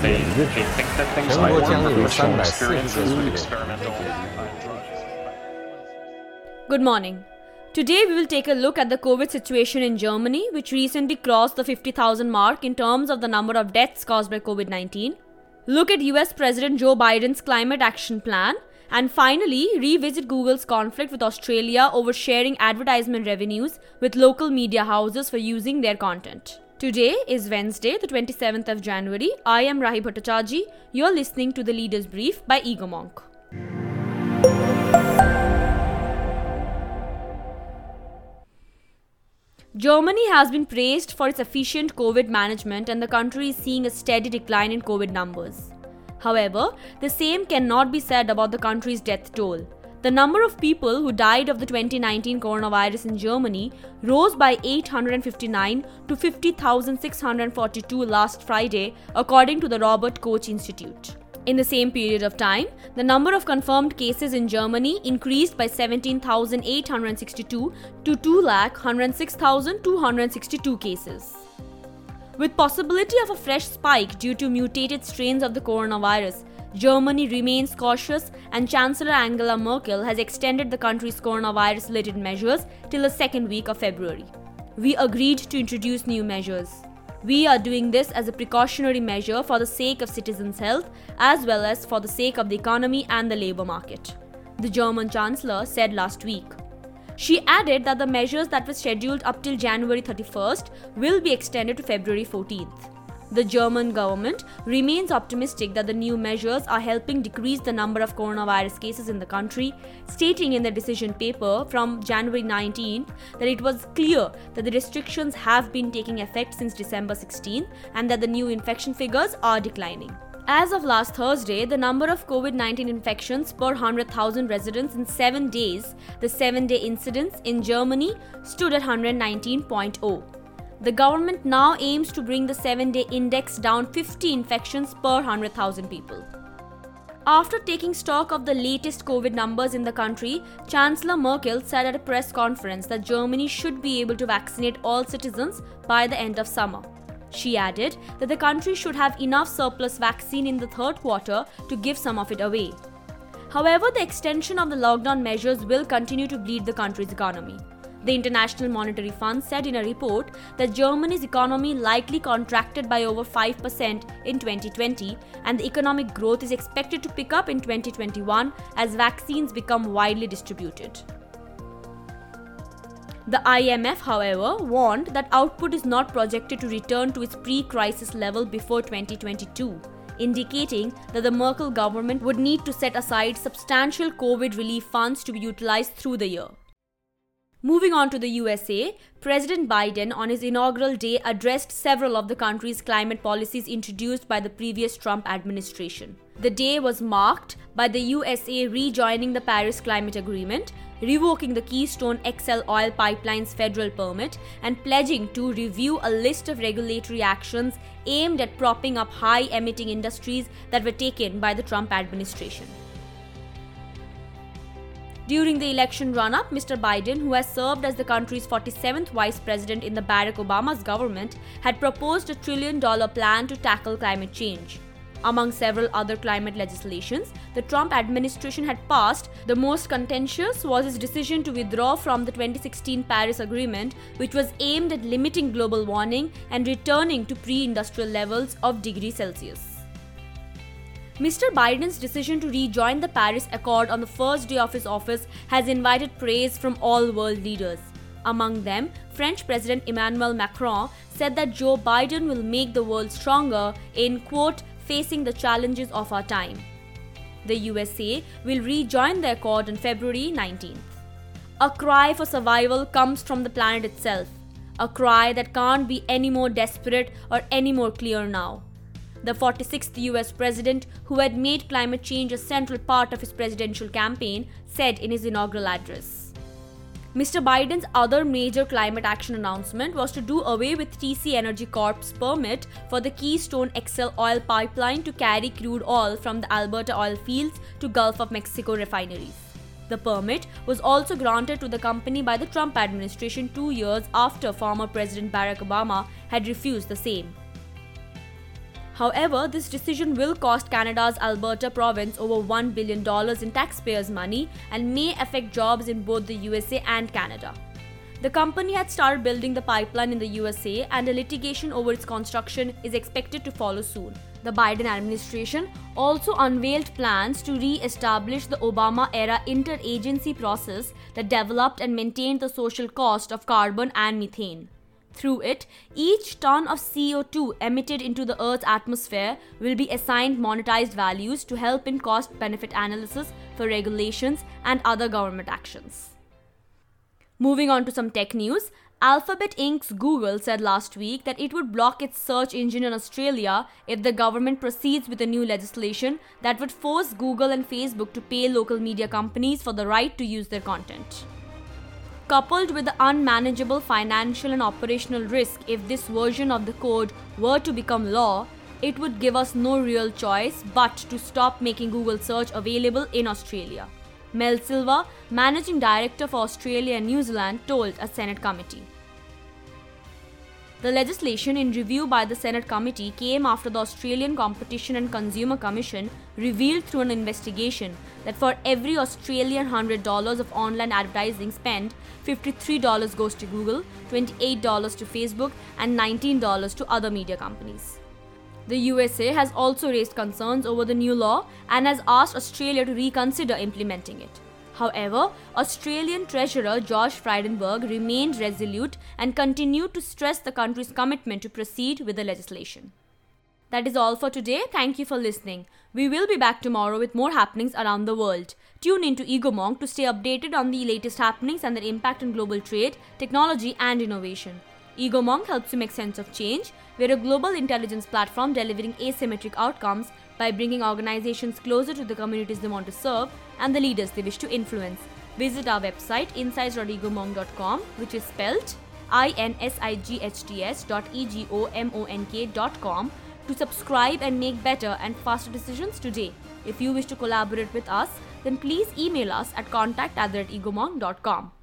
they, they think that things might work from personal experiences with experimental Good morning. Today we will take a look at the COVID situation in Germany, which recently crossed the 50,000 mark in terms of the number of deaths caused by COVID 19. Look at US President Joe Biden's climate action plan. And finally, revisit Google's conflict with Australia over sharing advertisement revenues with local media houses for using their content. Today is Wednesday, the 27th of January. I am Rahi Bhattacharjee. You're listening to the Leaders Brief by Egomonk. Germany has been praised for its efficient COVID management, and the country is seeing a steady decline in COVID numbers. However, the same cannot be said about the country's death toll. The number of people who died of the 2019 coronavirus in Germany rose by 859 to 50,642 last Friday, according to the Robert Koch Institute. In the same period of time, the number of confirmed cases in Germany increased by 17,862 to 2,106,262 cases. With possibility of a fresh spike due to mutated strains of the coronavirus, Germany remains cautious and Chancellor Angela Merkel has extended the country's coronavirus related measures till the second week of February. We agreed to introduce new measures. We are doing this as a precautionary measure for the sake of citizens' health as well as for the sake of the economy and the labour market, the German Chancellor said last week. She added that the measures that were scheduled up till January 31st will be extended to February 14th. The German government remains optimistic that the new measures are helping decrease the number of coronavirus cases in the country, stating in the decision paper from January 19 that it was clear that the restrictions have been taking effect since December 16 and that the new infection figures are declining. As of last Thursday, the number of COVID 19 infections per 100,000 residents in 7 days, the 7 day incidence in Germany, stood at 119.0. The government now aims to bring the 7 day index down 50 infections per 100,000 people. After taking stock of the latest COVID numbers in the country, Chancellor Merkel said at a press conference that Germany should be able to vaccinate all citizens by the end of summer. She added that the country should have enough surplus vaccine in the third quarter to give some of it away. However, the extension of the lockdown measures will continue to bleed the country's economy. The International Monetary Fund said in a report that Germany's economy likely contracted by over 5% in 2020 and the economic growth is expected to pick up in 2021 as vaccines become widely distributed. The IMF, however, warned that output is not projected to return to its pre crisis level before 2022, indicating that the Merkel government would need to set aside substantial COVID relief funds to be utilized through the year. Moving on to the USA, President Biden on his inaugural day addressed several of the country's climate policies introduced by the previous Trump administration. The day was marked by the USA rejoining the Paris Climate Agreement, revoking the Keystone XL oil pipeline's federal permit, and pledging to review a list of regulatory actions aimed at propping up high emitting industries that were taken by the Trump administration. During the election run up, Mr. Biden, who has served as the country's 47th vice president in the Barack Obama's government, had proposed a trillion dollar plan to tackle climate change. Among several other climate legislations the Trump administration had passed, the most contentious was his decision to withdraw from the 2016 Paris Agreement, which was aimed at limiting global warming and returning to pre industrial levels of degree Celsius. Mr. Biden's decision to rejoin the Paris Accord on the first day of his office has invited praise from all world leaders. Among them, French President Emmanuel Macron said that Joe Biden will make the world stronger in, quote, facing the challenges of our time. The USA will rejoin the accord on February 19th. A cry for survival comes from the planet itself, a cry that can't be any more desperate or any more clear now the 46th US president, who had made climate change a central part of his presidential campaign, said in his inaugural address. Mr. Biden's other major climate action announcement was to do away with TC Energy Corp's permit for the Keystone XL oil pipeline to carry crude oil from the Alberta oil fields to Gulf of Mexico refineries. The permit was also granted to the company by the Trump administration two years after former President Barack Obama had refused the same. However, this decision will cost Canada's Alberta province over $1 billion in taxpayers' money and may affect jobs in both the USA and Canada. The company had started building the pipeline in the USA, and a litigation over its construction is expected to follow soon. The Biden administration also unveiled plans to re establish the Obama era interagency process that developed and maintained the social cost of carbon and methane. Through it, each ton of CO2 emitted into the Earth's atmosphere will be assigned monetized values to help in cost benefit analysis for regulations and other government actions. Moving on to some tech news, Alphabet Inc.'s Google said last week that it would block its search engine in Australia if the government proceeds with a new legislation that would force Google and Facebook to pay local media companies for the right to use their content coupled with the unmanageable financial and operational risk if this version of the code were to become law, it would give us no real choice but to stop making Google search available in Australia. Mel Silva, managing director for Australia and New Zealand, told a Senate committee. The legislation in review by the Senate committee came after the Australian Competition and Consumer Commission revealed through an investigation that for every Australian $100 of online advertising spent, $53 goes to Google, $28 to Facebook, and $19 to other media companies. The USA has also raised concerns over the new law and has asked Australia to reconsider implementing it. However, Australian Treasurer George Frydenberg remained resolute and continued to stress the country's commitment to proceed with the legislation. That is all for today. Thank you for listening. We will be back tomorrow with more happenings around the world. Tune into Egomonk to stay updated on the latest happenings and their impact on global trade, technology, and innovation. Egomonk helps you make sense of change. We're a global intelligence platform delivering asymmetric outcomes by bringing organizations closer to the communities they want to serve and the leaders they wish to influence. Visit our website insights.egomonk.com, which is spelled I-N-S-I-G-H-T-S dot E-G-O-M-O-N-K dot com to subscribe and make better and faster decisions today. If you wish to collaborate with us, then please email us at contact at egomonk.com.